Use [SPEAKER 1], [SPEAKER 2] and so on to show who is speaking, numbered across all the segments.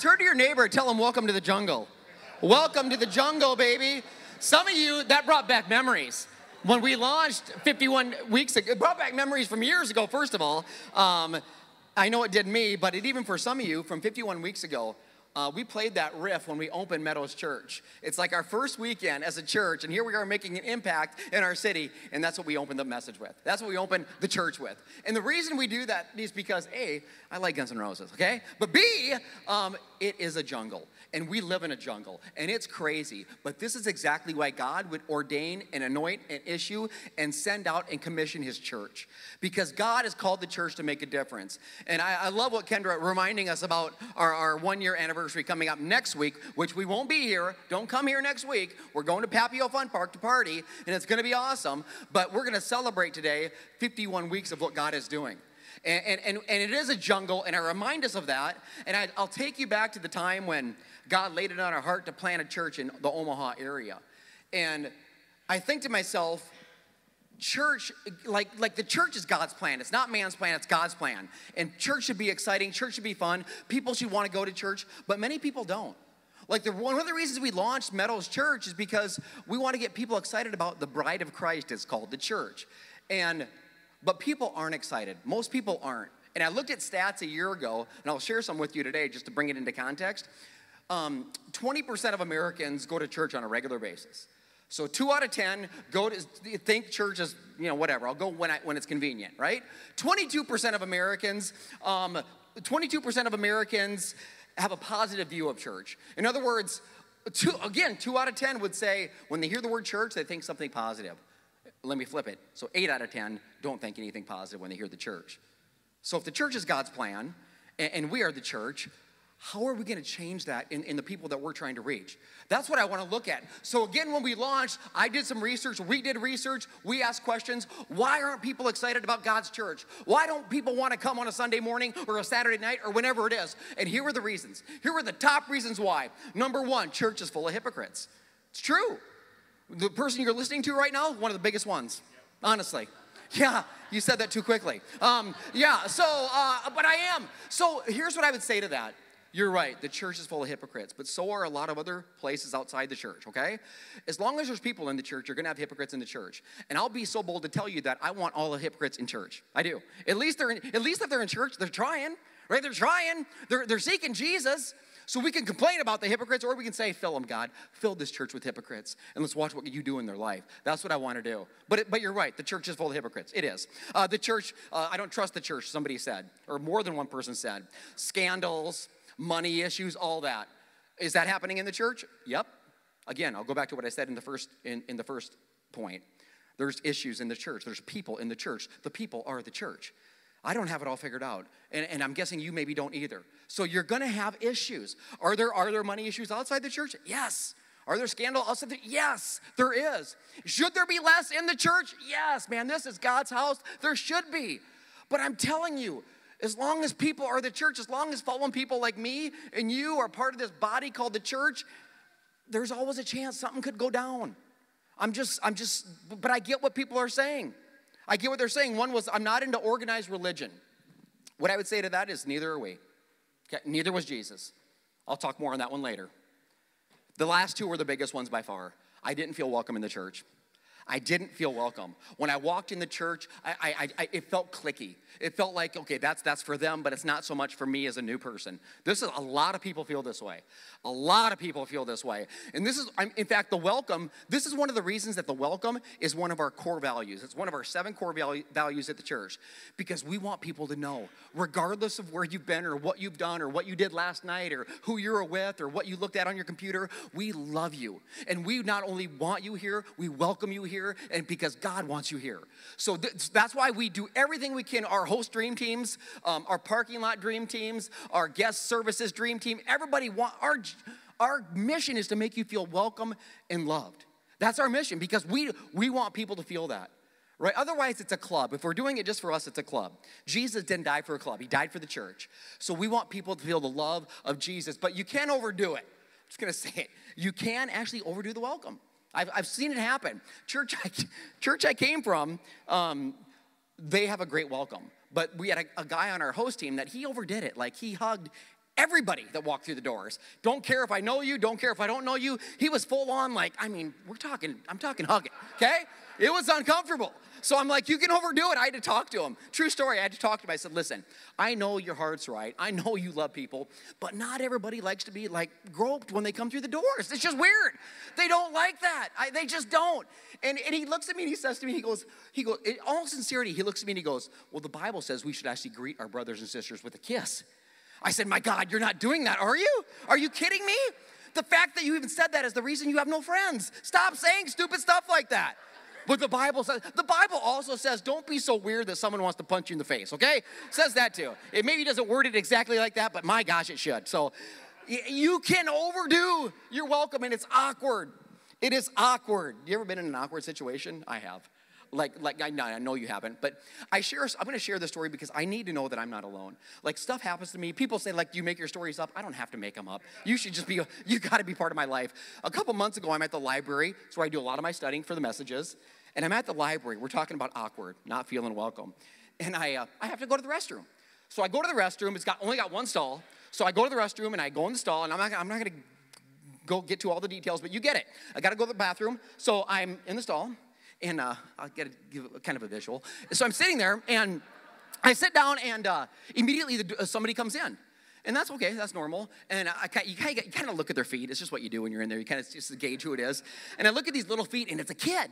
[SPEAKER 1] Turn to your neighbor and tell them, Welcome to the jungle. Welcome to the jungle, baby. Some of you, that brought back memories. When we launched 51 weeks ago, it brought back memories from years ago, first of all. Um, I know it did me, but it even for some of you from 51 weeks ago, uh, we played that riff when we opened Meadows Church. It's like our first weekend as a church, and here we are making an impact in our city, and that's what we opened the message with. That's what we opened the church with. And the reason we do that is because A, I like Guns N' Roses, okay? But B, um, it is a jungle and we live in a jungle and it's crazy but this is exactly why god would ordain and anoint and issue and send out and commission his church because god has called the church to make a difference. And i, I love what kendra reminding us about our, our one year anniversary coming up next week which we won't be here. Don't come here next week. We're going to papio fun park to party and it's going to be awesome but we're going to celebrate today 51 weeks of what god is doing and, and, and, and it is a jungle, and I remind us of that. And I, I'll take you back to the time when God laid it on our heart to plant a church in the Omaha area. And I think to myself, church like like the church is god's plan. It's not man's plan it's god's plan. And church should be exciting church should be fun. People should want to go to church but many people don't. Like the, one of the reasons we launched meadows church is because we want to get people excited about the bride of christ it's called the church. And but people aren't excited most people aren't and i looked at stats a year ago and i'll share some with you today just to bring it into context um, 20% of Americans go to church on a regular basis. So two out of 10 go to think church is, you know, whatever. I'll go when, I, when it's convenient, right? 22% of Americans, um, 22% of Americans have a positive view of church. In other words, two, again, two out of 10 would say when they hear the word church, they think something positive. Let me flip it. So eight out of 10 don't think anything positive when they hear the church. So if the church is God's plan, and, we are the church, how are we going to change that in, in the people that we're trying to reach? That's what I want to look at. So, again, when we launched, I did some research, we did research, we asked questions. Why aren't people excited about God's church? Why don't people want to come on a Sunday morning or a Saturday night or whenever it is? And here are the reasons. Here are the top reasons why. Number one, church is full of hypocrites. It's true. The person you're listening to right now, one of the biggest ones, honestly. Yeah, you said that too quickly. Um, yeah, so, uh, but I am. So here's what I would say to that you're right, the church is full of hypocrites, but so are a lot of other places outside the church, okay? As long as there's people in the church, you're gonna have hypocrites in the church. And I'll be so bold to tell you that I want all the hypocrites in church. I do. At least they're in, at least if they're in church, they're trying, right? They're trying, they're, they're seeking Jesus. So we can complain about the hypocrites, or we can say, fill them, God. Fill this church with hypocrites, and let's watch what you do in their life. That's what I want to do. But, it, but you're right, the church is full of hypocrites. It is. Uh, the church, uh, I don't trust the church, somebody said, or more than one person said. Scandals, money issues, all that. Is that happening in the church? Yep. Again, I'll go back to what I said in the first in, in the first point. There's issues in the church. There's people in the church. The people are the church. I don't have it all figured out. And, and I'm guessing you maybe don't either. So you're gonna have issues. Are there are there money issues outside the church? Yes. Are there scandals outside the Yes, there is. Should there be less in the church? Yes, man, this is God's house. There should be. But I'm telling you, as long as people are the church, as long as fallen people like me and you are part of this body called the church, there's always a chance something could go down. I'm just, I'm just, but I get what people are saying. I get what they're saying. One was, I'm not into organized religion. What I would say to that is, neither are we. Okay, neither was Jesus. I'll talk more on that one later. The last two were the biggest ones by far. I didn't feel welcome in the church. I didn't feel welcome. When I walked in the church, I, I, I, it felt clicky. It felt like, okay, that's, that's for them, but it's not so much for me as a new person. This is a lot of people feel this way. A lot of people feel this way. And this is, in fact, the welcome, this is one of the reasons that the welcome is one of our core values. It's one of our seven core values at the church because we want people to know, regardless of where you've been or what you've done or what you did last night or who you're with or what you looked at on your computer, we love you. And we not only want you here, we welcome you here, and because God wants you here. So th- that's why we do everything we can. Our host dream teams, um, our parking lot dream teams, our guest services dream team, everybody want our our mission is to make you feel welcome and loved. That's our mission because we we want people to feel that. Right? Otherwise, it's a club. If we're doing it just for us, it's a club. Jesus didn't die for a club, He died for the church. So we want people to feel the love of Jesus, but you can't overdo it. I'm just gonna say it. You can actually overdo the welcome. I've, I've seen it happen. Church I, church I came from, um, they have a great welcome. But we had a, a guy on our host team that he overdid it. Like he hugged everybody that walked through the doors. Don't care if I know you, don't care if I don't know you. He was full on, like, I mean, we're talking, I'm talking hugging, okay? It was uncomfortable. So I'm like, you can overdo it. I had to talk to him. True story. I had to talk to him. I said, listen, I know your heart's right. I know you love people, but not everybody likes to be like groped when they come through the doors. It's just weird. They don't like that. I, they just don't. And, and he looks at me and he says to me, he goes, he goes, in all sincerity, he looks at me and he goes, well, the Bible says we should actually greet our brothers and sisters with a kiss. I said, my God, you're not doing that, are you? Are you kidding me? The fact that you even said that is the reason you have no friends. Stop saying stupid stuff like that. But the Bible says, the Bible also says, don't be so weird that someone wants to punch you in the face, okay? Says that too. It maybe doesn't word it exactly like that, but my gosh, it should. So you can overdo your welcome and it's awkward. It is awkward. You ever been in an awkward situation? I have. Like, like I, I know you haven't, but I share. I'm going to share this story because I need to know that I'm not alone. Like stuff happens to me. People say like, "You make your stories up." I don't have to make them up. You should just be. You got to be part of my life. A couple months ago, I'm at the library. It's where I do a lot of my studying for the messages. And I'm at the library. We're talking about awkward, not feeling welcome. And I, uh, I have to go to the restroom. So I go to the restroom. It's got only got one stall. So I go to the restroom and I go in the stall. And I'm not, I'm not going to go get to all the details, but you get it. I got to go to the bathroom. So I'm in the stall, and uh, I'll get a, give a, kind of a visual. So I'm sitting there, and I sit down, and uh, immediately the, uh, somebody comes in. And that's okay, that's normal. And I, you kind of you kind of look at their feet. It's just what you do when you're in there. You kind of just gauge who it is. And I look at these little feet, and it's a kid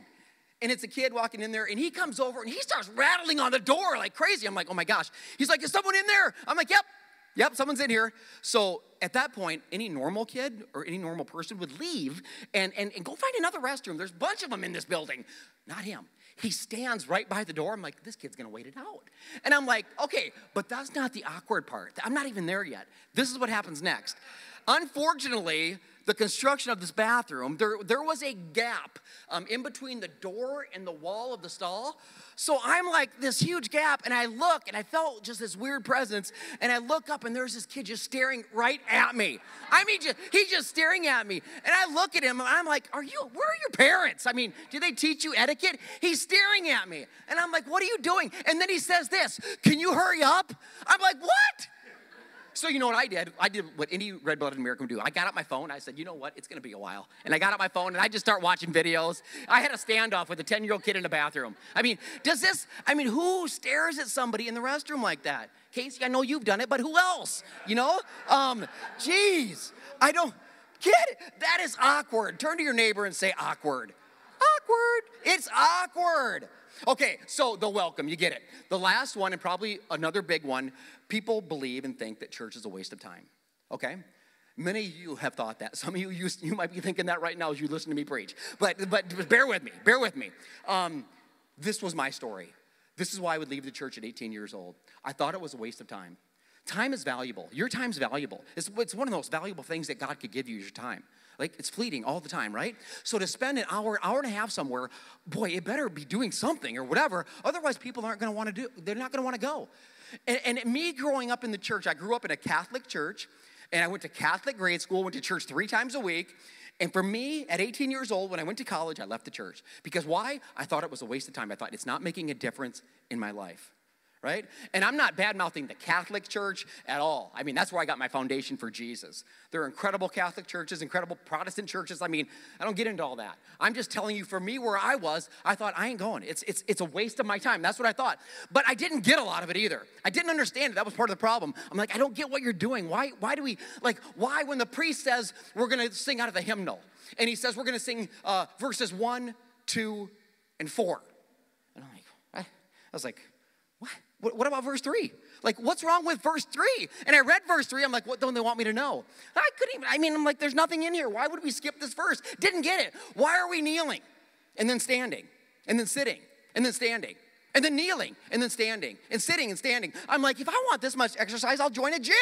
[SPEAKER 1] and it's a kid walking in there, and he comes over and he starts rattling on the door like crazy. I'm like, oh my gosh. He's like, is someone in there? I'm like, yep, yep, someone's in here. So at that point, any normal kid or any normal person would leave and, and, and go find another restroom. There's a bunch of them in this building. Not him. He stands right by the door. I'm like, this kid's gonna wait it out. And I'm like, okay, but that's not the awkward part. I'm not even there yet. This is what happens next. Unfortunately, the construction of this bathroom, there, there was a gap um, in between the door and the wall of the stall. So I'm like this huge gap, and I look and I felt just this weird presence, and I look up and there's this kid just staring right at me. I mean, just, he's just staring at me, and I look at him and I'm like, "Are you? Where are your parents? I mean, do they teach you etiquette?" He's staring at me, and I'm like, "What are you doing?" And then he says this, "Can you hurry up?" I'm like, "What?" So you know what I did? I did what any red-blooded American would do. I got out my phone. I said, you know what? It's going to be a while. And I got out my phone and I just start watching videos. I had a standoff with a 10-year-old kid in the bathroom. I mean, does this? I mean, who stares at somebody in the restroom like that? Casey, I know you've done it, but who else? You know? Um, geez, I don't get it. That is awkward. Turn to your neighbor and say awkward. Awkward. It's awkward. Okay, so the welcome, you get it. The last one, and probably another big one, people believe and think that church is a waste of time. Okay? Many of you have thought that. Some of you, you, you might be thinking that right now as you listen to me preach. But, but bear with me, bear with me. Um, this was my story. This is why I would leave the church at 18 years old. I thought it was a waste of time. Time is valuable. Your time's valuable. It's, it's one of the most valuable things that God could give you your time. Like it's fleeting all the time, right? So to spend an hour, hour and a half somewhere, boy, it better be doing something or whatever. Otherwise, people aren't going to want to do. They're not going to want to go. And, and me growing up in the church, I grew up in a Catholic church, and I went to Catholic grade school, went to church three times a week. And for me, at 18 years old, when I went to college, I left the church. Because why? I thought it was a waste of time. I thought it's not making a difference in my life right? And I'm not bad mouthing the Catholic Church at all. I mean, that's where I got my foundation for Jesus. There are incredible Catholic churches, incredible Protestant churches. I mean, I don't get into all that. I'm just telling you, for me, where I was, I thought, I ain't going. It's, it's, it's a waste of my time. That's what I thought. But I didn't get a lot of it either. I didn't understand it. That was part of the problem. I'm like, I don't get what you're doing. Why, why do we, like, why when the priest says we're going to sing out of the hymnal, and he says we're going to sing uh, verses one, two, and four. And I'm like, I, I was like, what? What about verse three? Like, what's wrong with verse three? And I read verse three. I'm like, what don't they want me to know? I couldn't even, I mean, I'm like, there's nothing in here. Why would we skip this verse? Didn't get it. Why are we kneeling and then standing and then sitting and then standing and then kneeling and then standing and sitting and standing? I'm like, if I want this much exercise, I'll join a gym.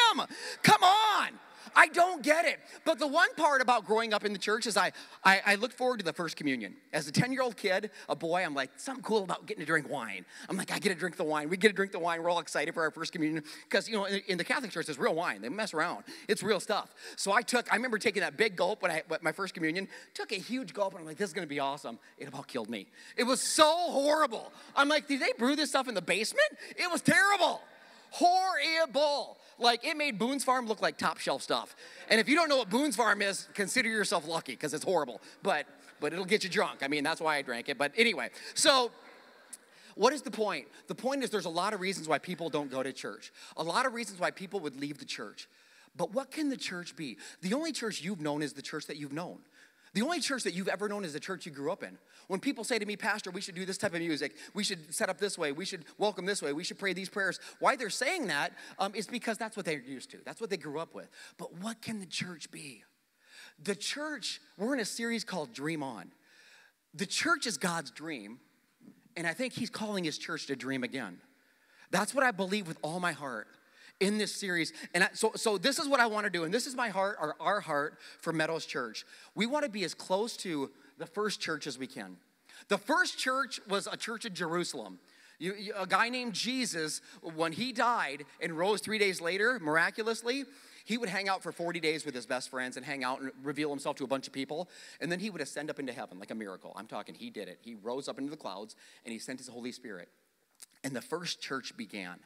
[SPEAKER 1] Come on. I don't get it. But the one part about growing up in the church is I, I, I look forward to the first communion. As a 10 year old kid, a boy, I'm like, something cool about getting to drink wine. I'm like, I get to drink the wine. We get to drink the wine. We're all excited for our first communion because, you know, in, in, the Catholic Church, there's real wine. They mess around. It's real stuff. So I took, I remember taking that big gulp when I, my first communion, took a huge gulp, and I'm like, this is going to be awesome. It about killed me. It was so horrible. I'm like, did they brew this stuff in the basement? It was terrible. Horrible. Like it made Boone's Farm look like top shelf stuff. And if you don't know what Boone's Farm is, consider yourself lucky because it's horrible. But but it'll get you drunk. I mean, that's why I drank it. But anyway, so what is the point? The point is there's a lot of reasons why people don't go to church. A lot of reasons why people would leave the church. But what can the church be? The only church you've known is the church that you've known. The only church that you've ever known is the church you grew up in. When people say to me, Pastor, we should do this type of music, we should set up this way, we should welcome this way, we should pray these prayers, why they're saying that um, is because that's what they're used to. That's what they grew up with. But what can the church be? The church, we're in a series called Dream On. The church is God's dream, and I think He's calling His church to dream again. That's what I believe with all my heart in this series. And I, so, so this is what I want to do, and this is my heart, or our heart for Meadows Church. We want to be as close to the first church as we can. The first church was a church in Jerusalem. You, you, a guy named Jesus, when he died and rose three days later, miraculously, he would hang out for 40 days with his best friends and hang out and reveal himself to a bunch of people. And then he would ascend up into heaven like a miracle. I'm talking, he did it. He rose up into the clouds and he sent his Holy Spirit. And the first church began.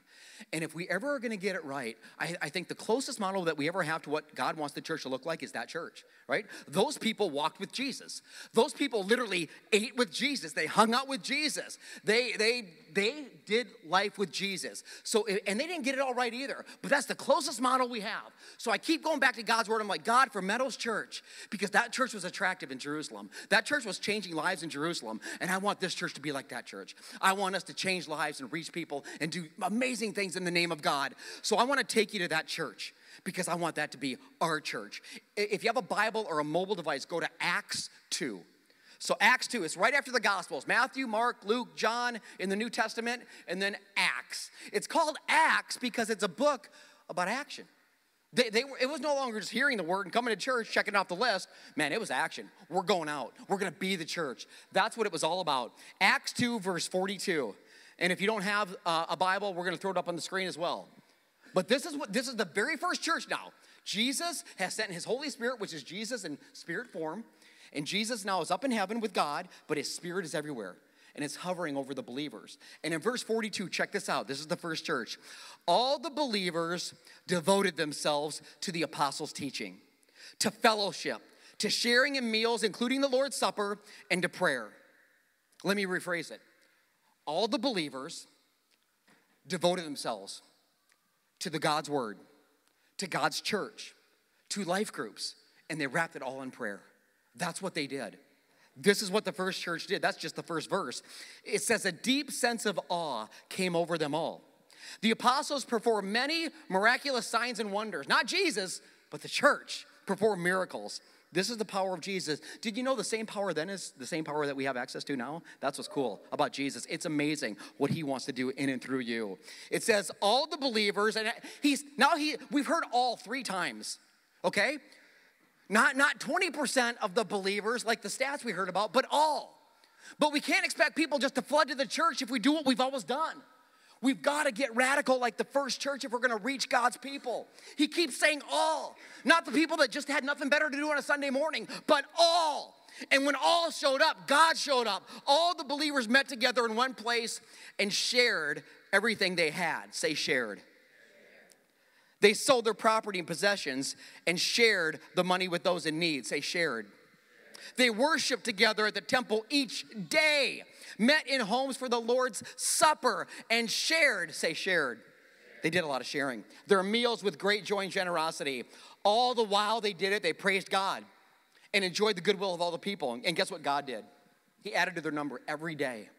[SPEAKER 1] And if we ever are going to get it right, I, I, think the closest model that we ever have to what God wants the church to look like is that church, right? Those people walked with Jesus. Those people literally ate with Jesus. They hung out with Jesus. They they they did life with Jesus. So and they didn't get it all right either. But that's the closest model we have. So I keep going back to God's word. I'm like, God, for Meadows Church, because that church was attractive in Jerusalem. That church was changing lives in Jerusalem, and I want this church to be like that church. I want us to change lives and reach people and do amazing things things in the name of God. So I want to take you to that church because I want that to be our church. If you have a Bible or a mobile device, go to Acts 2. So Acts 2 is right after the Gospels Matthew, Mark, Luke, John in the New Testament, and then Acts. It's called Acts because it's a book about action. They, they were, it was no longer just hearing the word and coming to church, checking off the list. Man, it was action. We're going out. We're going to be the church. That's what it was all about. Acts 2, verse 42. And if you don't have uh, a Bible, we're going to throw it up on the screen as well. But this is what this is the very first church now. Jesus has sent his Holy Spirit, which is Jesus in spirit form, and Jesus now is up in heaven with God, but his spirit is everywhere and it's hovering over the believers. And in verse 42, check this out. This is the first church. All the believers devoted themselves to the apostles' teaching, to fellowship, to sharing in meals, including the Lord's Supper, and to prayer. Let me rephrase it all the believers devoted themselves to the God's word, to God's church, to life groups, and they wrapped it all in prayer. That's what they did. This is what the first church did. That's just the first verse. It says, A deep sense of awe came over them all. The apostles performed many miraculous signs and wonders. Not Jesus, but the church performed miracles. This is the power of Jesus. Did you know the same power then is the same power that we have access to now? That's what's cool about Jesus. It's amazing what he wants to do in and through you. It says all the believers, and he's now he we've heard all three times, okay? Not not 20% of the believers, like the stats we heard about, but all. But we can't expect people just to flood to the church if we do what we've always done. We've got to get radical like the first church if we're going to reach God's people. He keeps saying all, not the people that just had nothing better to do on a Sunday morning, but all. And when all showed up, God showed up. All the believers met together in one place and shared everything they had. Say, shared. They sold their property and possessions and shared the money with those in need. Say, shared. They worshiped together at the temple each day, met in homes for the Lord's Supper, and shared, say, shared. They did a lot of sharing. Their meals with great joy and generosity. All the while they did it, they praised God and enjoyed the goodwill of all the people. And guess what God did? He added to their number every day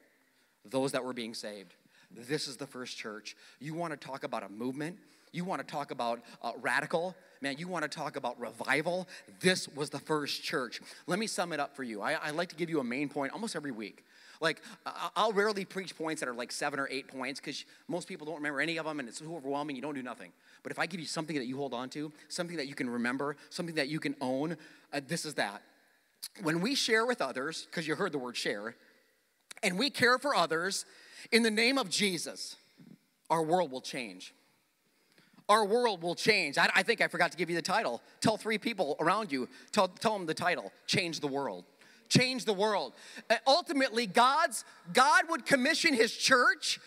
[SPEAKER 1] those that were being saved. This is the first church. You want to talk about a movement? You want to talk about uh, radical? Man, you want to talk about revival? This was the first church. Let me sum it up for you. I, I like to give you a main point almost every week. Like, I'll rarely preach points that are like seven or eight points because most people don't remember any of them and it's so overwhelming, you don't do nothing. But if I give you something that you hold on to, something that you can remember, something that you can own, uh, this is that. When we share with others, because you heard the word share, and we care for others in the name of Jesus, our world will change our world will change. I, I, think I forgot to give you the title. Tell three people around you, tell, tell them the title Change the World. Change the world. Uh, ultimately, God's, God would commission His church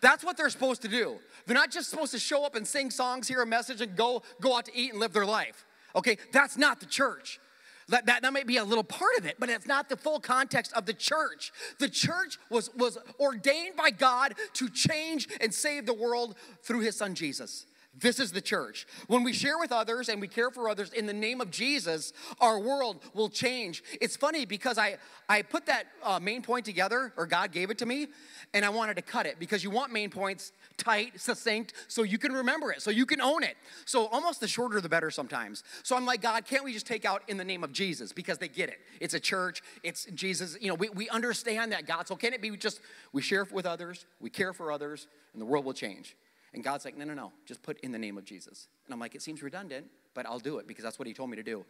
[SPEAKER 1] That's what they're supposed to do. They're not just supposed to show up and sing songs, hear a message, and go, go out to eat and live their life. Okay, that's not the church. That, that, that might be a little part of it, but it's not the full context of the church. The church was, was ordained by God to change and save the world through his son Jesus. This is the church. When we share with others and we care for others in the name of Jesus, our world will change. It's funny because I, I put that uh, main point together, or God gave it to me, and I wanted to cut it because you want main points tight, succinct, so you can remember it, so you can own it. So almost the shorter the better sometimes. So I'm like, God, can't we just take out in the name of Jesus? Because they get it. It's a church, it's Jesus. You know, we, we understand that, God. So can it be just we share with others, we care for others, and the world will change? And God's like, no, no, no, just put in the name of Jesus. And I'm like, it seems redundant, but I'll do it because that's what he told me to do.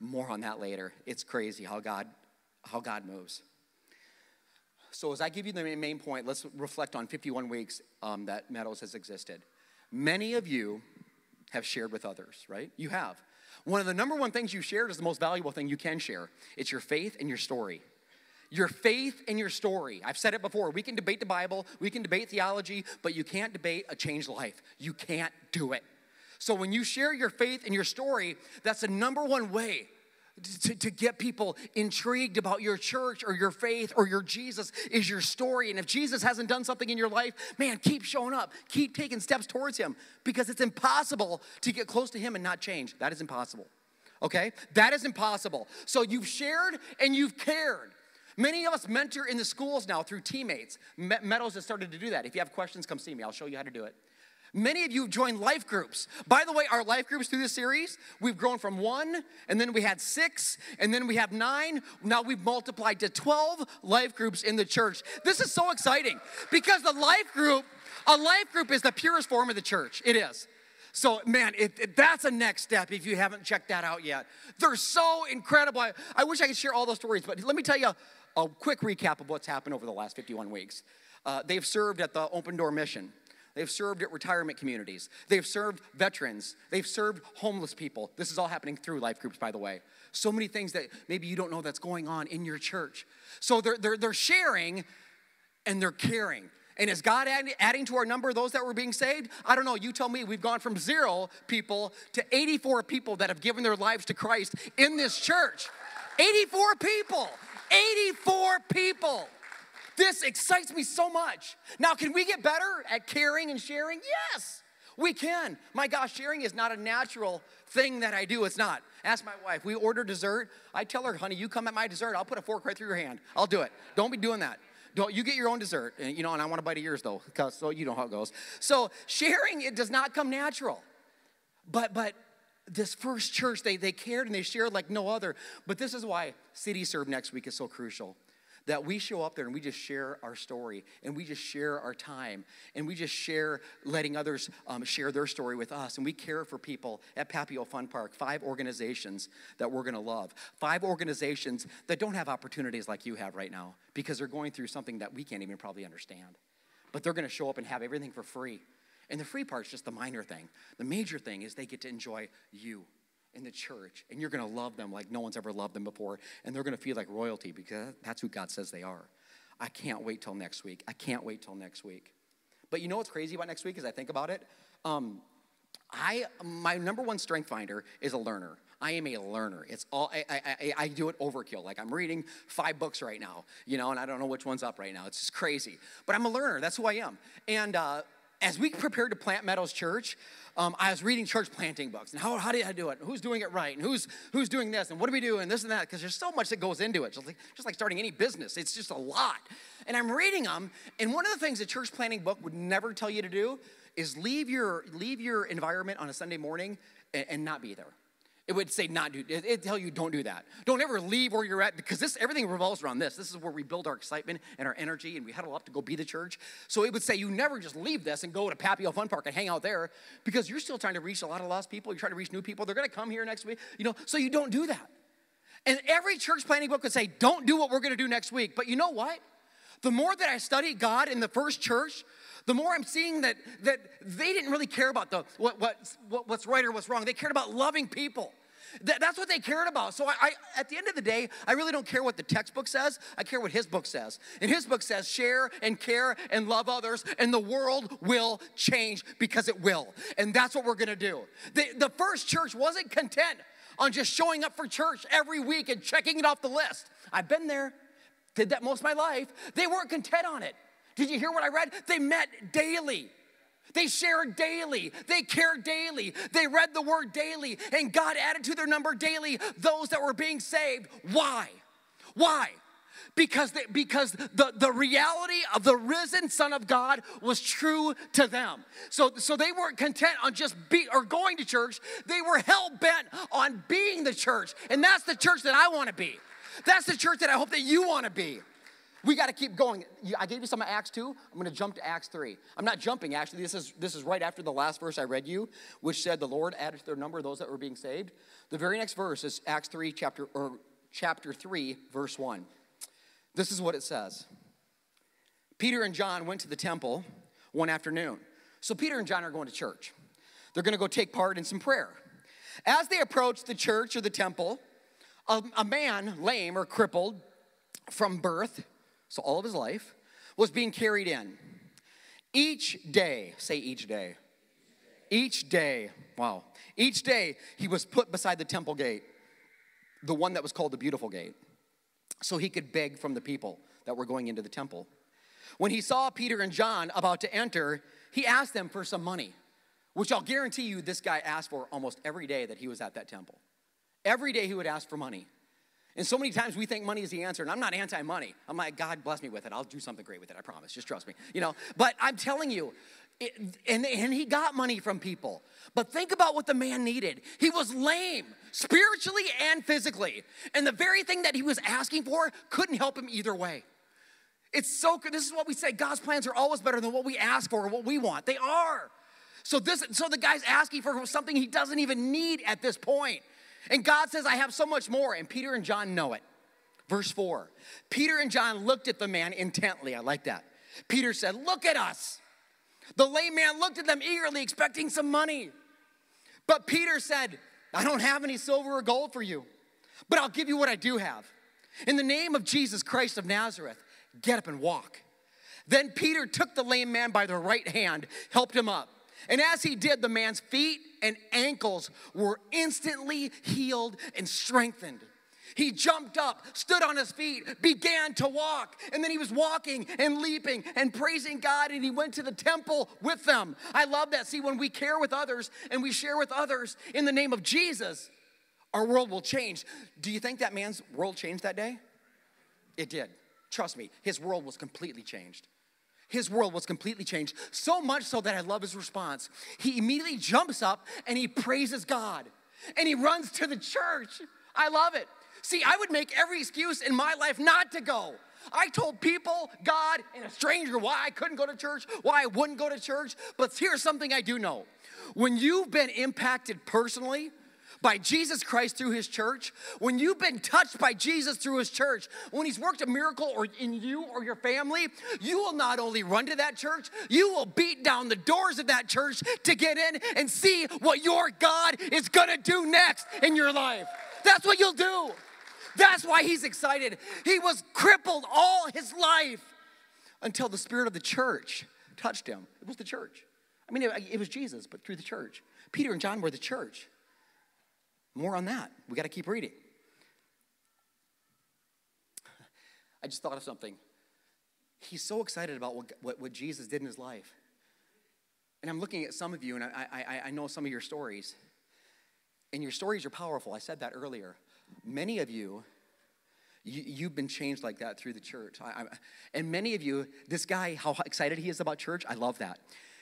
[SPEAKER 1] More on that later. It's crazy how God how God moves. So as I give you the main point, let's reflect on 51 weeks um, that Meadows has existed. Many of you have shared with others, right? You have. One of the number one things you shared is the most valuable thing you can share. It's your faith and your story your faith and your story. I've said it before. We can debate the Bible, we can debate theology, but you can't debate a changed life. You can't do it. So when you share your faith and your story, that's the number one way to, to, get people intrigued about your church or your faith or your Jesus is your story. And if Jesus hasn't done something in your life, man, keep showing up, keep taking steps towards Him because it's impossible to get close to Him and not change. That is impossible. Okay? That is impossible. So you've shared and you've cared. Many of us mentor in the schools now through teammates. Meadows has started to do that. If you have questions, come see me. I'll show you how to do it. Many of you joined life groups. By the way, our life groups through this series, we've grown from one, and then we had six, and then we have nine. Now we've multiplied to 12 life groups in the church. This is so exciting because the life group, a life group is the purest form of the church. It is. So, man, it, it, that's a next step if you haven't checked that out yet. They're so incredible. I, I wish I could share all those stories, but let me tell you a quick recap of what's happened over the last 51 weeks. Uh, they've served at the Open Door Mission. They've served at retirement communities. They've served veterans. They've served homeless people. This is all happening through life groups, by the way. So many things that maybe you don't know that's going on in your church. So they're, they're, they're sharing and they're caring. And is God adding to our number those that were being saved? I don't know. You tell me. We've gone from zero people to 84 people that have given their lives to Christ in this church. 84 people. 84 people. This excites me so much. Now, can we get better at caring and sharing? Yes, we can. My gosh, sharing is not a natural thing that I do. It's not. Ask my wife. We order dessert. I tell her, honey, you come at my dessert. I'll put a fork right through your hand. I'll do it. Don't be doing that. Don't you get your own dessert, and you know, and I want to bite of yours though, because so you know how it goes. So sharing it does not come natural, but but this first church, they, they cared and they shared like no other. But this is why City Serve next week is so crucial. That we show up there and we just share our story and we just share our time and we just share letting others um, share their story with us. And we care for people at Papio Fun Park, five organizations that we're gonna love. Five organizations that don't have opportunities like you have right now because they're going through something that we can't even probably understand. But they're gonna show up and have everything for free and the free part's just the minor thing. The major thing is they get to enjoy you in the church, and you're gonna love them like no one's ever loved them before, and they're gonna feel like royalty because that's who God says they are. I can't wait till next week. I can't wait till next week. But you know what's crazy about next week as I think about it? Um, I my number one strength finder is a learner. I am a learner. It's all I, I, I, do it overkill. Like I'm reading five books right now, you know, and I don't know which one's up right now. It's just crazy. But I'm a learner. That's who I am. And uh, as we prepared to plant Meadows Church, um, I was reading church planting books and how, how did I do it? Who's doing it right? And who's, who's doing this? And what do we do? And this and that? Because there's so much that goes into it. Just like, just like starting any business, it's just a lot. And I'm reading them. And one of the things a church planting book would never tell you to do is leave your, leave your environment on a Sunday morning and, and not be there. It would say not do. It, tell you don't do that. Don't ever leave where you're at because this everything revolves around this. This is where we build our excitement and our energy, and we huddle up to go be the church. So it would say you never just leave this and go to Papio Fun Park and hang out there because you're still trying to reach a lot of lost people. You're trying to reach new people. They're going to come here next week. You know, so you don't do that. And every church planning book would say don't do what we're going to do next week. But you know what? The more that I study God in the first church, the more I'm seeing that, that they didn't really care about the, what, what, what's right or what's wrong. They cared about loving people. Th- that's what they cared about. So I, I, at the end of the day, I really don't care what the textbook says. I care what his book says. And his book says, share and care and love others, and the world will change because it will. And that's what we're gonna do. The, the first church wasn't content on just showing up for church every week and checking it off the list. I've been there, did that most of my life. They weren't content on it. Did you hear what I read? They met daily. They shared daily. They cared daily. They read the word daily, and God added to their number daily those that were being saved. Why? Why? Because, they, because the, the reality of the risen Son of God was true to them. So, so they weren't content on just be or going to church, they were hell bent on being the church. And that's the church that I want to be. That's the church that I hope that you want to be. We got to keep going. I gave you some of Acts 2. I'm going to jump to Acts 3. I'm not jumping, actually. This is, this is right after the last verse I read you, which said the Lord added to their number those that were being saved. The very next verse is Acts 3, chapter, or chapter 3, verse 1. This is what it says Peter and John went to the temple one afternoon. So Peter and John are going to church. They're going to go take part in some prayer. As they approached the church or the temple, a, a man, lame or crippled from birth, so all of his life, was being carried in. Each day, say each day. Each day, wow. Each day he was put beside the temple gate, the one that was called the beautiful gate, so he could beg from the people that were going into the temple. When he saw Peter and John about to enter, he asked them for some money, which I'll guarantee you this guy asked for almost every day that he was at that temple. Every day he would ask for money. And so many times we think money is the answer, and I'm not anti money. I'm like, God bless me with it. I'll do something great with it, I promise. Just trust me. You know, but I'm telling you, it, and, and he got money from people. But think about what the man needed. He was lame, spiritually and physically. And the very thing that he was asking for couldn't help him either way. It's so good. This is what we say God's plans are always better than what we ask for or what we want. They are. So this so the guy's asking for something he doesn't even need at this point. And God says, I have so much more. And Peter and John know it. Verse 4 Peter and John looked at the man intently. I like that. Peter said, Look at us. The lame man looked at them eagerly, expecting some money. But Peter said, I don't have any silver or gold for you, but I'll give you what I do have. In the name of Jesus Christ of Nazareth, get up and walk. Then Peter took the lame man by the right hand, helped him up. And as he did, the man's feet and ankles were instantly healed and strengthened. He jumped up, stood on his feet, began to walk, and then he was walking and leaping and praising God, and he went to the temple with them. I love that. See, when we care with others and we share with others in the name of Jesus, our world will change. Do you think that man's world changed that day? It did. Trust me, his world was completely changed his world was completely changed. So much so that I love his response. He immediately jumps up and he praises God and he runs to the church. I love it. See, I would make every excuse in my life not to go. I told people, God, and a stranger why I couldn't go to church, why I wouldn't go to church. But here's something I do know when you've been impacted personally, by Jesus Christ through his church, when you've been touched by Jesus through his church, when he's worked a miracle or in you or your family, you will not only run to that church, you will beat down the doors of that church to get in and see what your God is gonna do next in your life. That's what you'll do. That's why he's excited. He was crippled all his life until the spirit of the church touched him. It was the church. I mean, it, it was Jesus, but through the church. Peter and John were the church. More on that. We got to keep reading. I just thought of something. He's so excited about what, what, what, Jesus did in his life. And I'm looking at some of you, and I, I, I know some of your stories. And your stories are powerful. I said that earlier. Many of you, you have been changed like that through the church. I, I, and many of you, this guy, how excited he is about church, I love that.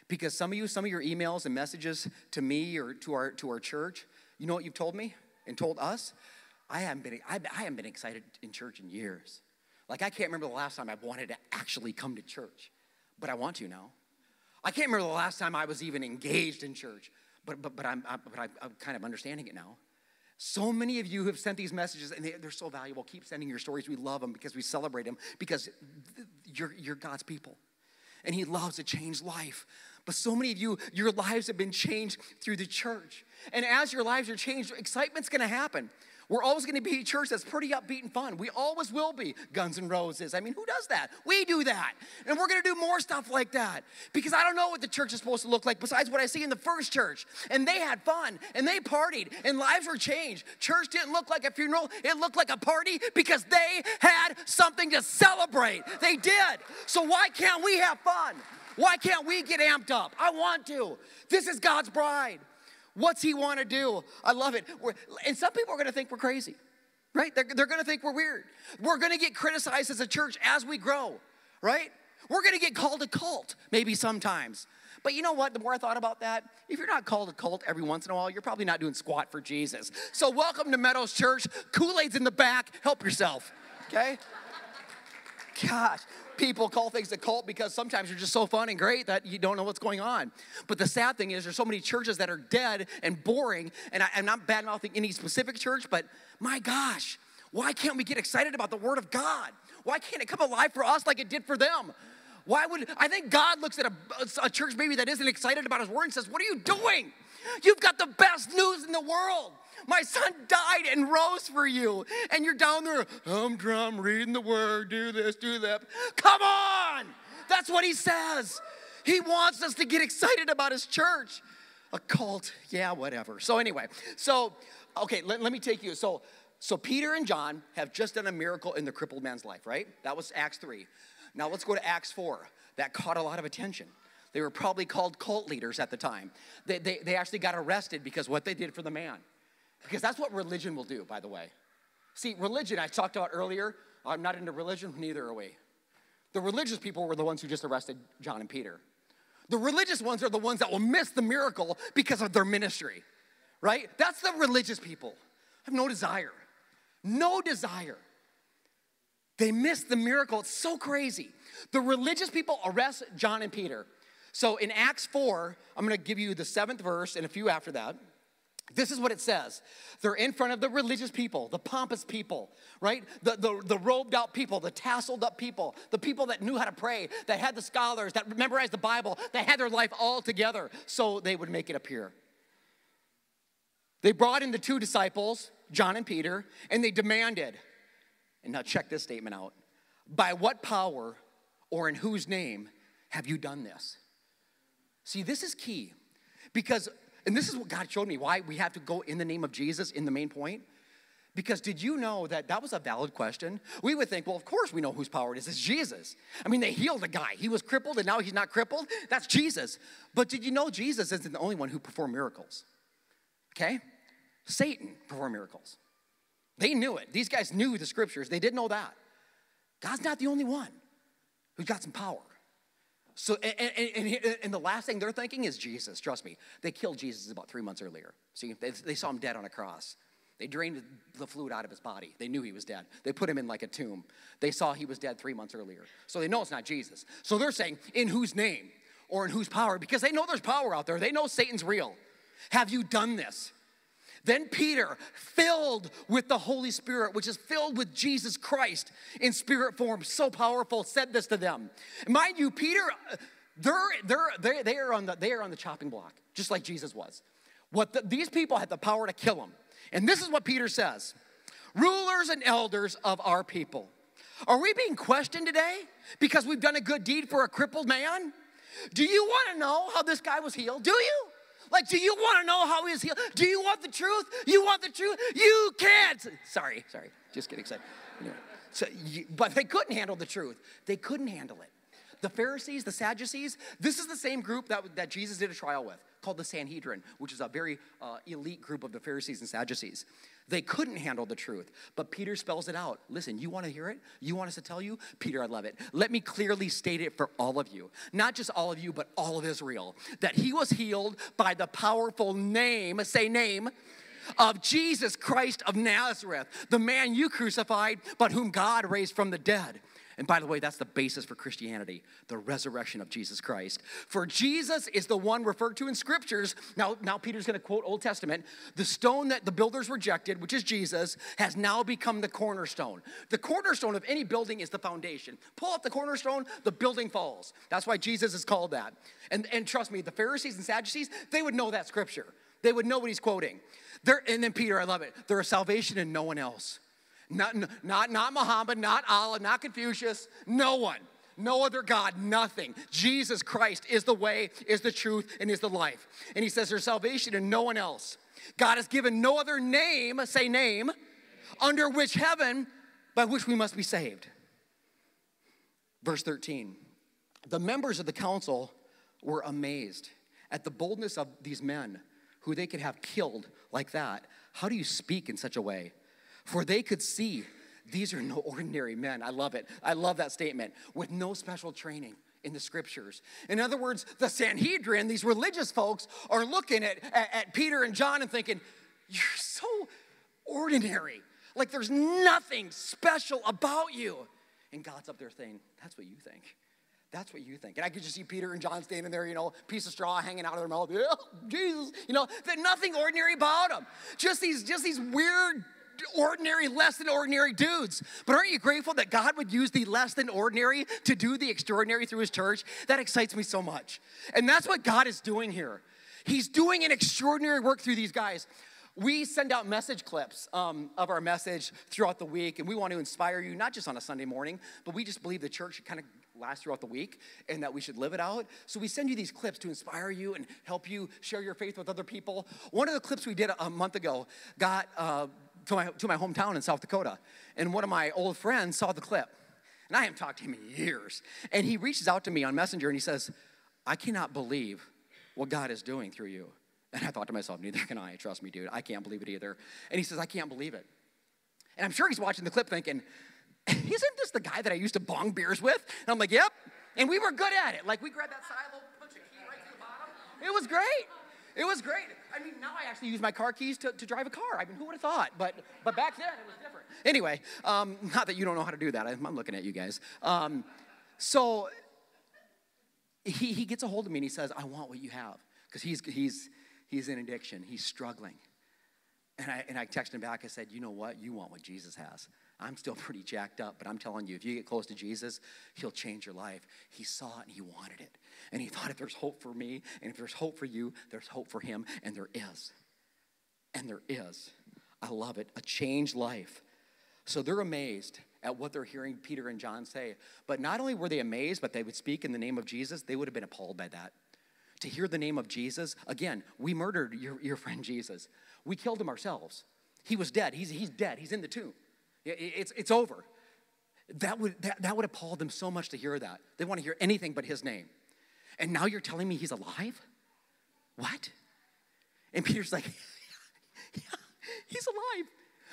[SPEAKER 1] Because some of you, some of your emails and messages to me or to our, to our church, you know what you've told me and told us? I haven't been, I, I haven't been excited in church in years. Like, I can't remember the last time I wanted to actually come to church, but I want to now. I can't remember the last time I was even engaged in church, but, but, but, I'm, I, but I'm, I'm kind of understanding it now. So many of you have sent these messages, and they, are so valuable. Keep sending your stories. We love them because we celebrate them because you're, you're God's people. And He loves to change life. But so many of you, your lives have been changed through the church. And as your lives are changed, excitement's gonna happen. We're always gonna be a church that's pretty upbeat and fun. We always will be. Guns and Roses. I mean, who does that? We do that. And we're gonna do more stuff like that because I don't know what the church is supposed to look like besides what I see in the first church. And they had fun and they partied and lives were changed. Church didn't look like a funeral, it looked like a party because they had something to celebrate. They did. So why can't we have fun? Why can't we get amped up? I want to. This is God's bride. What's he want to do? I love it. We're, and some people are going to think we're crazy, right? They're, they're going to think we're weird. We're going to get criticized as a church as we grow, right? We're going to get called a cult, maybe sometimes. But you know what? The more I thought about that, if you're not called a cult every once in a while, you're probably not doing squat for Jesus. So, welcome to Meadows Church. Kool Aid's in the back. Help yourself, okay? Gosh, people call things a cult because sometimes you're just so fun and great that you don't know what's going on. But the sad thing is, there's so many churches that are dead and boring, and I, am not bad mouthing any specific church, but my gosh, why can't we get excited about the Word of God? Why can't it come alive for us like it did for them? Why would I think God looks at a, a church maybe that isn't excited about His Word and says, What are you doing? You've got the best news in the world. My son died and rose for you. And you're down there, humdrum, reading the word, do this, do that. Come on! That's what he says. He wants us to get excited about his church. A cult, yeah, whatever. So, anyway, so, okay, let, let me take you. So, so Peter and John have just done a miracle in the crippled man's life, right? That was Acts 3. Now let's go to Acts 4. That caught a lot of attention. They were probably called cult leaders at the time. They, they, they actually got arrested because what they did for the man. Because that's what religion will do, by the way. See, religion, I talked about earlier, I'm not into religion, neither are we. The religious people were the ones who just arrested John and Peter. The religious ones are the ones that will miss the miracle because of their ministry, right? That's the religious people. I have no desire. No desire. They miss the miracle. It's so crazy. The religious people arrest John and Peter. So in Acts 4, I'm gonna give you the seventh verse and a few after that. This is what it says. They're in front of the religious people, the pompous people, right? The, the, the, robed out people, the tasseled up people, the people that knew how to pray, that had the scholars, that memorized the Bible, that had their life all together so they would make it appear. They brought in the two disciples, John and Peter, and they demanded, and now check this statement out by what power or in whose name have you done this? See, this is key because and this is what God showed me why we have to go in the name of Jesus in the main point. Because did you know that that was a valid question? We would think, well, of course we know whose power it is. It's Jesus. I mean, they healed a guy. He was crippled and now he's not crippled. That's Jesus. But did you know Jesus isn't the only one who performed miracles? Okay? Satan performed miracles. They knew it. These guys knew the scriptures. They didn't know that. God's not the only one who's got some power. So, and, and, and, the last thing they're thinking is Jesus. Trust me, they killed Jesus about three months earlier. See, they, they saw him dead on a cross. They drained the fluid out of his body. They knew he was dead. They put him in like a tomb. They saw he was dead three months earlier. So they know it's not Jesus. So they're saying, in whose name or in whose power? Because they know there's power out there. They know Satan's real. Have you done this? Then Peter, filled with the Holy Spirit, which is filled with Jesus Christ in spirit form, so powerful, said this to them. Mind you, Peter, they're, they're, they, are on the, they are on the chopping block, just like Jesus was. What the, these people had the power to kill him. And this is what Peter says Rulers and elders of our people, are we being questioned today because we've done a good deed for a crippled man? Do you want to know how this guy was healed? Do you? Like, do you want to know how he he's healed? Do you want the truth? You want the truth? You can't. Sorry, sorry, just getting excited. Anyway, so, you, but they couldn't handle the truth. They couldn't handle it. The Pharisees, the Sadducees, this is the same group that, that Jesus did a trial with, called the Sanhedrin, which is a very uh, elite group of the Pharisees and Sadducees. They couldn't handle the truth, but Peter spells it out. Listen, you want to hear it? You want us to tell you? Peter, I love it. Let me clearly state it for all of you, not just all of you, but all of Israel, that he was healed by the powerful name, say name, of Jesus Christ of Nazareth, the man you crucified, but whom God raised from the dead. And by the way, that's the basis for Christianity, the resurrection of Jesus Christ. For Jesus is the one referred to in scriptures. Now, now Peter's going to quote Old Testament. The stone that the builders rejected, which is Jesus, has now become the cornerstone. The cornerstone of any building is the foundation. Pull up the cornerstone, the building falls. That's why Jesus is called that. And, and trust me, the Pharisees and Sadducees, they would know that scripture. They would know what he's quoting. There, and then Peter, I love it. There is salvation in no one else. Not, not, not Muhammad, not Allah, not Confucius, no one. No other God, nothing. Jesus Christ is the way, is the truth, and is the life. And he says there's salvation in no one else. God has given no other name, say name, under which heaven by which we must be saved. Verse 13 The members of the council were amazed at the boldness of these men who they could have killed like that. How do you speak in such a way? For they could see these are no ordinary men. I love it. I love that statement with no special training in the scriptures. In other words, the Sanhedrin, these religious folks, are looking at, at, at, Peter and John and thinking, You're so ordinary. Like there's nothing special about you. And God's up there saying, That's what you think. That's what you think. And I could just see Peter and John standing there, you know, piece of straw hanging out of their mouth. Yeah, Jesus, you know, nothing ordinary about them. Just these, just these weird ordinary, less than ordinary dudes. But aren't you grateful that God would use the less than ordinary to do the extraordinary through his church? That excites me so much. And that's what God is doing here. He's doing an extraordinary work through these guys. We send out message clips um, of our message throughout the week, and we want to inspire you, not just on a Sunday morning, but we just believe the church should kind of last throughout the week and that we should live it out. So we send you these clips to inspire you and help you share your faith with other people. One of the clips we did a month ago got uh, to my, to my hometown in South Dakota. And one of my old friends saw the clip. And I haven't talked to him in years. And he reaches out to me on Messenger and he says, I cannot believe what God is doing through you. And I thought to myself, neither can I. Trust me, dude. I can't believe it either. And he says, I can't believe it. And I'm sure he's watching the clip thinking, isn't this the guy that I used to bong beers with? And I'm like, yep. And we were good at it. Like we grabbed that silo, punch a key right to the bottom. It was great. It was great. I mean, now I actually use my car keys to, to drive a car. I mean, who would have thought? But, but back then it was different. Anyway, um, not that you don't know how to do that. I'm, I'm looking at you guys. Um, so he, he gets a hold of me and he says, I want what you have. Because he's, he's, he's in addiction, he's struggling. And I, and I texted him back, I said, You know what? You want what Jesus has. I'm still pretty jacked up, but I'm telling you, if you get close to Jesus, he'll change your life. He saw it and he wanted it. And he thought if there's hope for me and if there's hope for you, there's hope for him. And there is. And there is. I love it. A changed life. So they're amazed at what they're hearing Peter and John say. But not only were they amazed, but they would speak in the name of Jesus, they would have been appalled by that. To hear the name of Jesus, again, we murdered your, your friend Jesus. We killed him ourselves. He was dead. He's, he's dead. He's in the tomb. It's, it's over. That would, that, that would appall them so much to hear that. They want to hear anything but his name. And now you're telling me he's alive? What? And Peter's like, yeah, he's alive.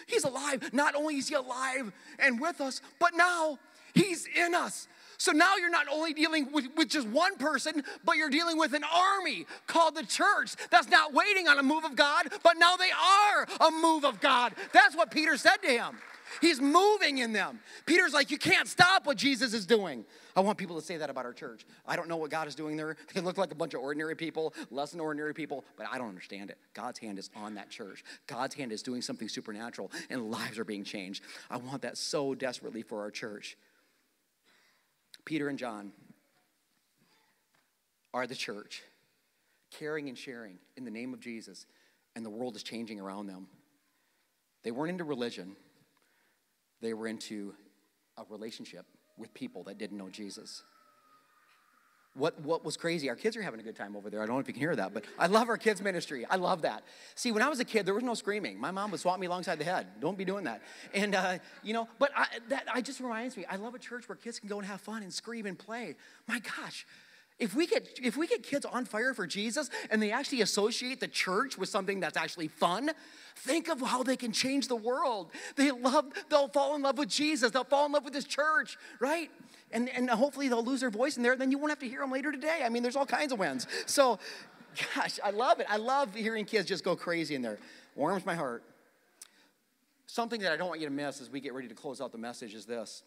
[SPEAKER 1] He's alive. Not only is he alive and with us, but now he's in us. So now you're not only dealing with, with just one person, but you're dealing with an army called the church that's not waiting on a move of God, but now they are a move of God. That's what Peter said to him. He's moving in them. Peter's like, You can't stop what Jesus is doing. I want people to say that about our church. I don't know what God is doing there. They look like a bunch of ordinary people, less than ordinary people, but I don't understand it. God's hand is on that church. God's hand is doing something supernatural, and lives are being changed. I want that so desperately for our church. Peter and John are the church, caring and sharing in the name of Jesus, and the world is changing around them. They weren't into religion they were into a relationship with people that didn't know Jesus. What, what was crazy, our kids are having a good time over there. I don't know if you can hear that, but I love our kids' ministry. I love that. See, when I was a kid, there was no screaming. My mom would swat me alongside the head. Don't be doing that. And, uh, you know, but I, that I just reminds me, I love a church where kids can go and have fun and scream and play. My gosh, if we get if we get kids on fire for Jesus and they actually associate the church with something that's actually fun, think of how they can change the world. They love they'll fall in love with Jesus. They'll fall in love with this church, right? And and hopefully they'll lose their voice in there. Then you won't have to hear them later today. I mean, there's all kinds of wins. So, gosh, I love it. I love hearing kids just go crazy in there. Warms my heart. Something that I don't want you to miss as we get ready to close out the message is this.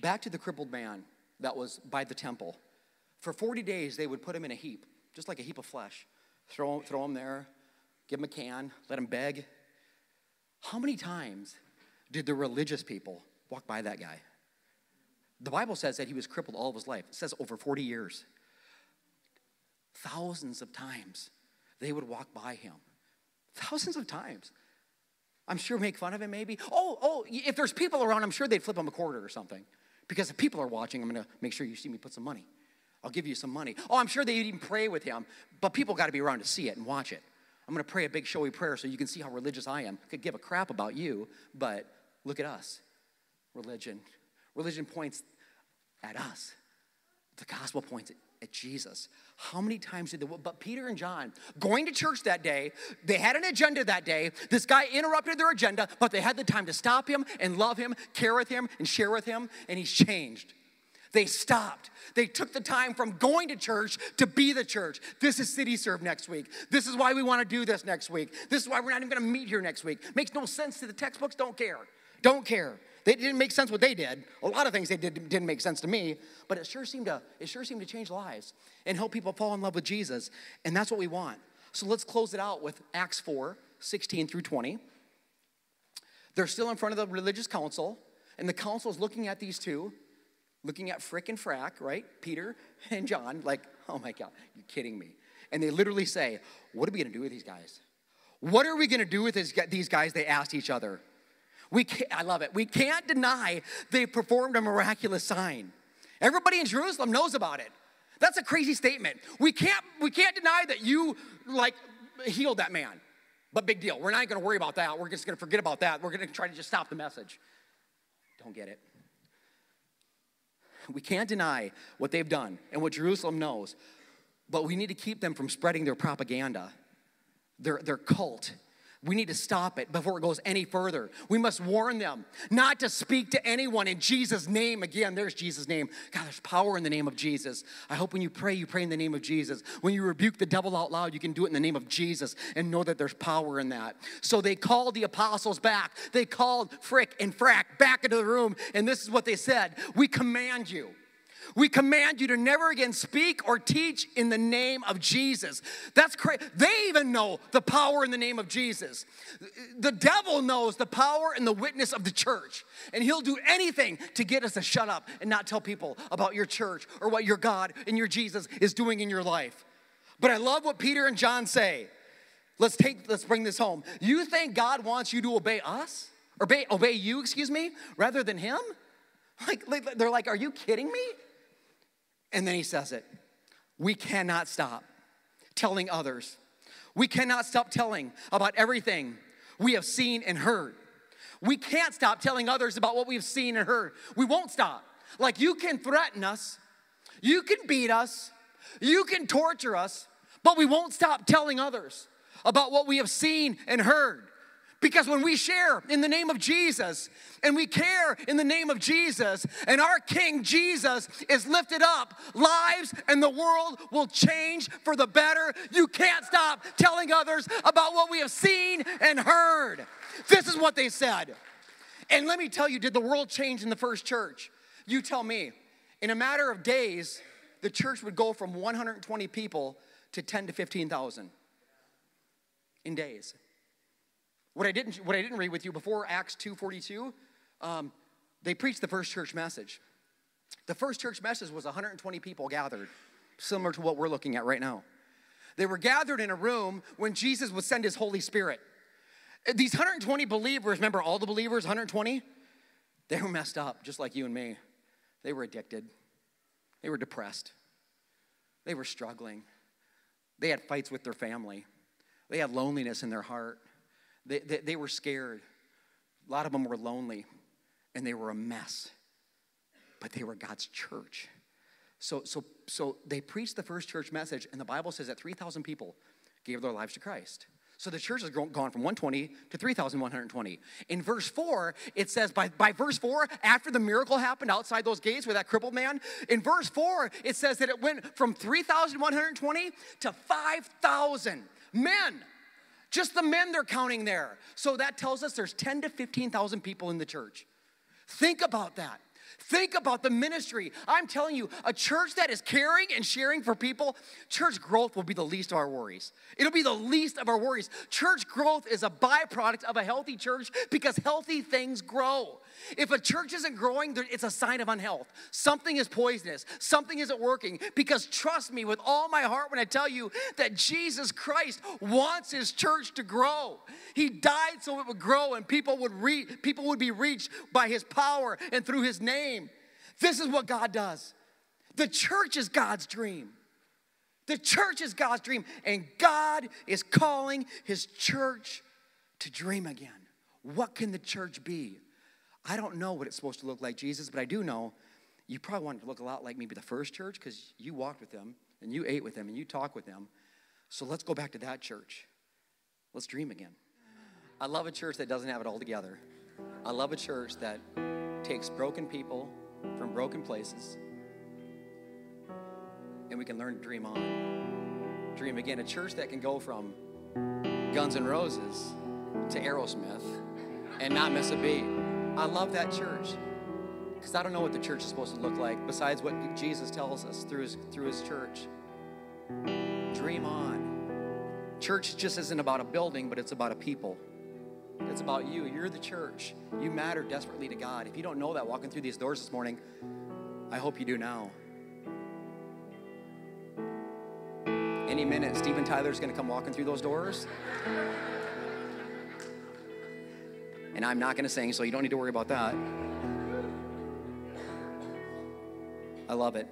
[SPEAKER 1] back to the crippled man that was by the temple. For 40 days, they would put him in a heap, just like a heap of flesh. Throw, throw him there, give him a can, let him beg. How many times did the religious people walk by that guy? The Bible says that he was crippled all of his life. It says over 40 years. Thousands of times they would walk by him. Thousands of times. I'm sure make fun of him maybe. Oh, oh, if there's people around, I'm sure they'd flip him a quarter or something. Because if people are watching, I'm gonna make sure you see me put some money. I'll give you some money. Oh, I'm sure they'd even pray with him, but people gotta be around to see it and watch it. I'm gonna pray a big showy prayer so you can see how religious I am. Could give a crap about you, but look at us. Religion. Religion points at us. The gospel points at, Jesus. How many times did they, but Peter and John going to church that day, they had an agenda that day. This guy interrupted their agenda, but they had the time to stop him and love him, care with him, and share with him, and he's changed. They stopped. They took the time from going to church to be the church. This is City Serve next week. This is why we want to do this next week. This is why we're not even going to meet here next week. Makes no sense to the textbooks, don't care. Don't care. They didn't make sense what they did. A lot of things they did didn't make sense to me, but it sure seemed to it sure seemed to change lives and help people fall in love with Jesus. And that's what we want. So let's close it out with Acts 4, 16 through 20. They're still in front of the religious council, and the council is looking at these two, looking at Frick and Frack, right? Peter and John, like, oh my God, you're kidding me. And they literally say, What are we gonna do with these guys? What are we gonna do with these guys? They asked each other. We I love it. We can't deny they performed a miraculous sign. Everybody in Jerusalem knows about it. That's a crazy statement. We can't, we can't deny that you like healed that man. But big deal. We're not to worry about that. We're just to forget about that. We're to try to just stop the message. Don't get it. We can't deny what they've done and what Jerusalem knows, but we need to keep them from spreading their propaganda, their, their cult, we need to stop it before it goes any further. We must warn them not to speak to anyone in Jesus' name. Again, there's Jesus' name. God, there's power in the name of Jesus. I hope when you pray, you pray in the name of Jesus. When you rebuke the devil out loud, you can do it in the name of Jesus and know that there's power in that. So they called the apostles back. They called Frick and Frack back into the room, and this is what they said We command you we command you to never again speak or teach in the name of Jesus. That's crazy. They even know the power in the name of Jesus. The devil knows the power and the witness of the church, and he'll do anything to get us to shut up and not tell people about your church or what your God and your Jesus is doing in your life. But I love what Peter and John say. Let's take let's bring this home. You think God wants you to obey us? Or obey, obey you, excuse me, rather than him? Like, like they're like, are you kidding me? And then he says it we cannot stop telling others. We cannot stop telling about everything we have seen and heard. We can't stop telling others about what we've seen and heard. We won't stop. Like you can threaten us, you can beat us, you can torture us, but we won't stop telling others about what we have seen and heard. Because when we share in the name of Jesus and we care in the name of Jesus and our King Jesus is lifted up, lives and the world will change for the better. You can't stop telling others about what we have seen and heard. This is what they said. And let me tell you, did the world change in the first church? You tell me. In a matter of days, the church would go from 120 people to 10 to 15,000 in days. What I didn't, what I didn't read with you before Acts 2.42, um, they preached the first church message. The first church message was 120 people gathered, similar to what we're looking at right now. They were gathered in a room when Jesus would send his Holy Spirit. These 120 believers, remember all the believers, 120? They were messed up, just like you and me. They were addicted. They were depressed. They were struggling. They had fights with their family. They had loneliness in their heart. They, they, they were scared. A lot of them were lonely and they were a mess, but they were God's church. So, so, so they preached the first church message, and the Bible says that 3,000 people gave their lives to Christ. So the church has gone from 120 to 3,120. In verse 4, it says, by, by verse 4, after the miracle happened outside those gates with that crippled man, in verse 4, it says that it went from 3,120 to 5,000 men. Just the men they're counting there. So that tells us there's 10 to 15,000 people in the church. Think about that. Think about the ministry. I'm telling you, a church that is caring and sharing for people, church growth will be the least of our worries. It'll be the least of our worries. Church growth is a byproduct of a healthy church because healthy things grow. If a church isn't growing, it's a sign of unhealth. Something is poisonous, something isn't working. Because trust me with all my heart when I tell you that Jesus Christ wants his church to grow. He died so it would grow and people would, re- people would be reached by his power and through his name. This is what God does. The church is God's dream. The church is God's dream, and God is calling his church to dream again. What can the church be? I don't know what it's supposed to look like, Jesus, but I do know you probably want it to look a lot like maybe the first church because you walked with them and you ate with them and you talked with them. So let's go back to that church. Let's dream again. I love a church that doesn't have it all together. I love a church that takes broken people from broken places and we can learn to dream on. Dream again. A church that can go from Guns N' Roses to Aerosmith and not miss a beat. I love that church because I don't know what the church is supposed to look like besides what Jesus tells us through his, through his church. Dream on. Church just isn't about a building, but it's about a people. It's about you. You're the church. You matter desperately to God. If you don't know that walking through these doors this morning, I hope you do now. Any minute, Steven Tyler's going to come walking through those doors. And I'm not going to sing, so you don't need to worry about that. I love it.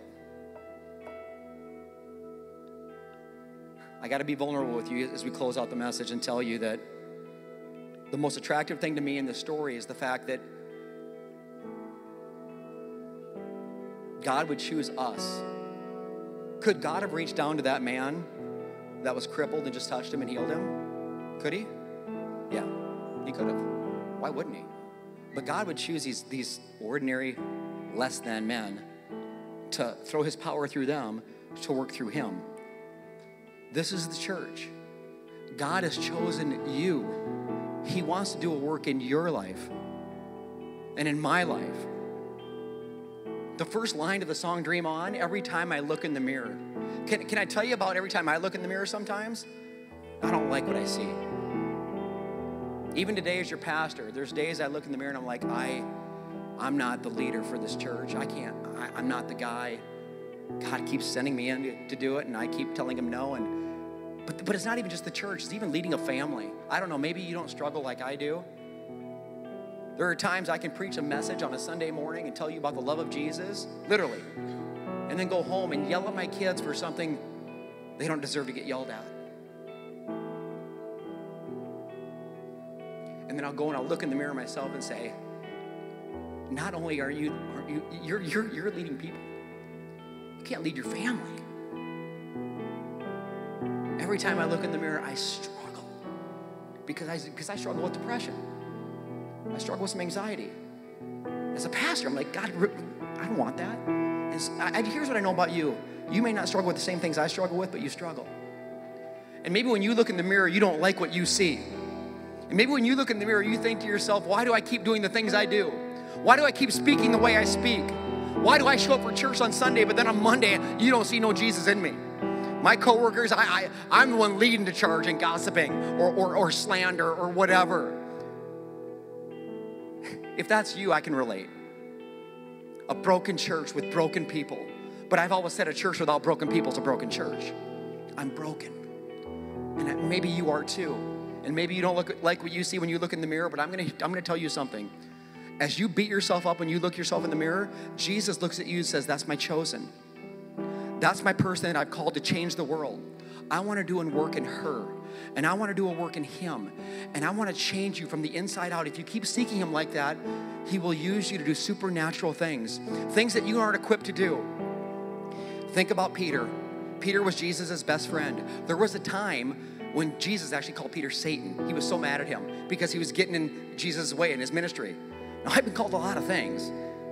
[SPEAKER 1] I got to be vulnerable with you as we close out the message and tell you that the most attractive thing to me in this story is the fact that God would choose us. Could God have reached down to that man that was crippled and just touched him and healed him? Could he? Yeah, he could have. Why wouldn't he? But God would choose these, these ordinary, less than men to throw his power through them to work through him. This is the church. God has chosen you he wants to do a work in your life and in my life. The first line of the song Dream On, every time I look in the mirror. Can, can I tell you about every time I look in the mirror sometimes? I don't like what I see. Even today, as your pastor, there's days I look in the mirror and I'm like, I, I'm not the leader for this church. I can't, I, I'm not the guy. God keeps sending me in to do it, and I keep telling him no. And but, but it's not even just the church, it's even leading a family. I don't know, maybe you don't struggle like I do. There are times I can preach a message on a Sunday morning and tell you about the love of Jesus, literally, and then go home and yell at my kids for something they don't deserve to get yelled at. And then I'll go and I'll look in the mirror myself and say, not only are you, are you you're, you're, you're leading people, you can't lead your family. Every time I look in the mirror, I struggle because I, because I struggle with depression. I struggle with some anxiety. As a pastor, I'm like, God, I don't want that. And I, here's what I know about you you may not struggle with the same things I struggle with, but you struggle. And maybe when you look in the mirror, you don't like what you see. And maybe when you look in the mirror, you think to yourself, why do I keep doing the things I do? Why do I keep speaking the way I speak? Why do I show up for church on Sunday, but then on Monday, you don't see no Jesus in me? My coworkers, I, I, I'm the one leading the charge in gossiping or, or, or slander or whatever. If that's you, I can relate. A broken church with broken people. But I've always said a church without broken people is a broken church. I'm broken. And maybe you are too. And maybe you don't look like what you see when you look in the mirror, but I'm gonna, I'm gonna tell you something. As you beat yourself up when you look yourself in the mirror, Jesus looks at you and says, That's my chosen. That's my person that I've called to change the world. I want to do a work in her, and I want to do a work in him, and I want to change you from the inside out. If you keep seeking him like that, he will use you to do supernatural things, things that you aren't equipped to do. Think about Peter. Peter was Jesus' best friend. There was a time when Jesus actually called Peter Satan. He was so mad at him because he was getting in Jesus' way in his ministry. Now, I've been called a lot of things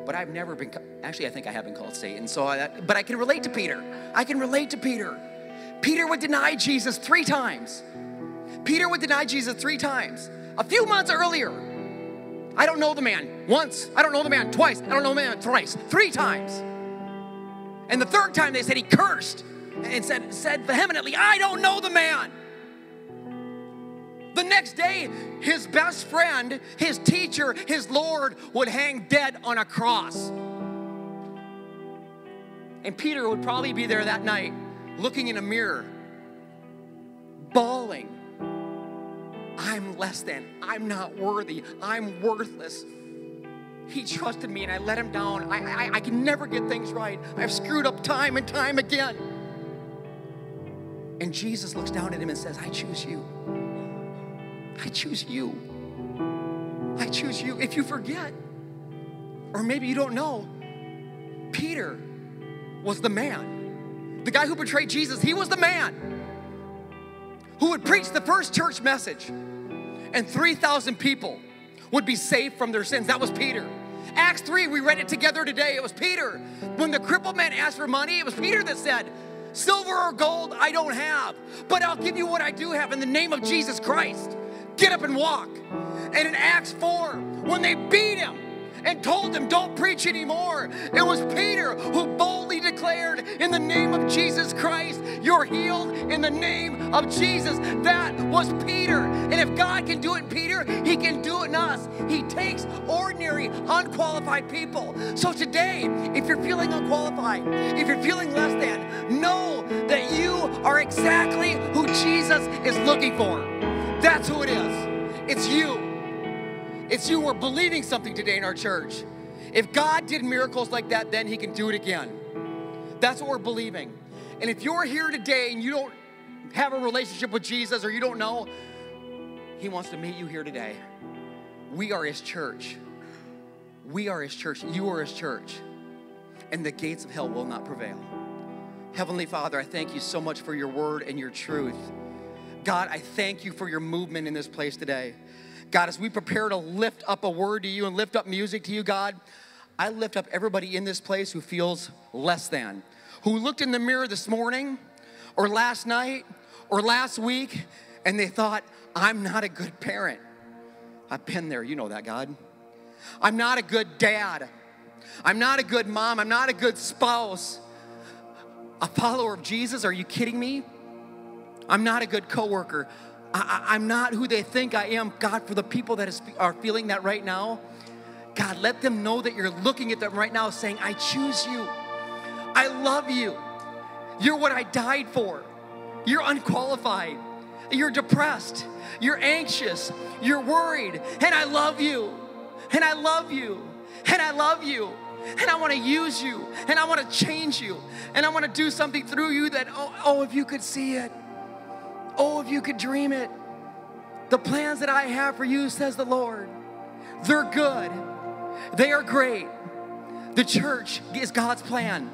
[SPEAKER 1] but I've never been, actually, I think I have been called Satan. So, I, but I can relate to Peter. I can relate to Peter. Peter would deny Jesus three times. Peter would deny Jesus three times. A few months earlier, I don't know the man. Once. I don't know the man. Twice. I don't know the man. Thrice. Three times. And the third time they said he cursed and said, said vehemently, I don't know the man. The next day, his best friend, his teacher, his Lord would hang dead on a cross. And Peter would probably be there that night, looking in a mirror, bawling. I'm less than. I'm not worthy. I'm worthless. He trusted me and I let him down. I, I, I can never get things right. I've screwed up time and time again. And Jesus looks down at him and says, I choose you. I choose you. I choose you. If you forget, or maybe you don't know, Peter was the man. The guy who betrayed Jesus, he was the man who would preach the first church message, and 3,000 people would be saved from their sins. That was Peter. Acts 3, we read it together today. It was Peter. When the crippled man asked for money, it was Peter that said, Silver or gold I don't have, but I'll give you what I do have in the name of Jesus Christ. Get up and walk. And in Acts 4, when they beat him, and told him, Don't preach anymore. It was Peter who boldly declared, In the name of Jesus Christ, you're healed in the name of Jesus. That was Peter. And if God can do it in Peter, He can do it in us. He takes ordinary, unqualified people. So today, if you're feeling unqualified, if you're feeling less than, know that you are exactly who Jesus is looking for. That's who it is. It's you. It's you. We're believing something today in our church. If God did miracles like that, then He can do it again. That's what we're believing. And if you're here today and you don't have a relationship with Jesus or you don't know, He wants to meet you here today. We are His church. We are His church. You are His church. And the gates of hell will not prevail. Heavenly Father, I thank you so much for your word and your truth. God, I thank you for your movement in this place today. God, as we prepare to lift up a word to you and lift up music to you, God, I lift up everybody in this place who feels less than, who looked in the mirror this morning or last night or last week and they thought, I'm not a good parent. I've been there, you know that, God. I'm not a good dad. I'm not a good mom. I'm not a good spouse. A follower of Jesus, are you kidding me? I'm not a good coworker. I, am not who they think I am. God, for the people that is, are feeling that right now, God, let them know that you're looking at them right now saying, I choose you. I love you. You're what I died for. You're unqualified. You're depressed. You're anxious. You're worried. And I love you. And I love you. And I love you. And I want to use you. And I want to change you. And I want to do something through you that, oh, oh, if you could see it. Oh, if you could dream it. The plans that I have for you, says the Lord, they're good, they are great. The church is God's plan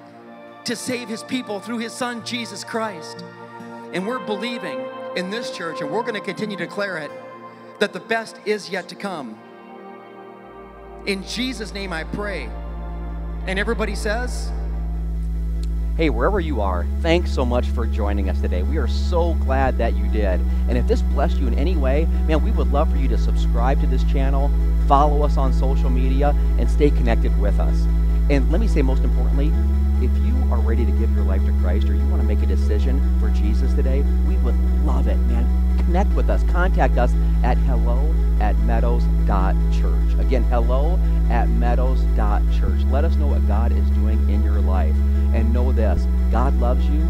[SPEAKER 1] to save his people through his son, Jesus Christ. And we're believing in this church, and we're going to continue to declare it, that the best is yet to come. In Jesus' name I pray. And everybody says,
[SPEAKER 2] Hey, wherever you are, thanks so much for joining us today. We are so glad that you did. And if this blessed you in any way, man, we would love for you to subscribe to this channel, follow us on social media, and stay connected with us. And let me say, most importantly, if you are ready to give your life to Christ or you want to make a decision for Jesus today, we would love it, man. Connect with us. Contact us at hello at meadows.church. Again, hello at meadows.church. Let us know what God is doing in your life. And know this God loves you,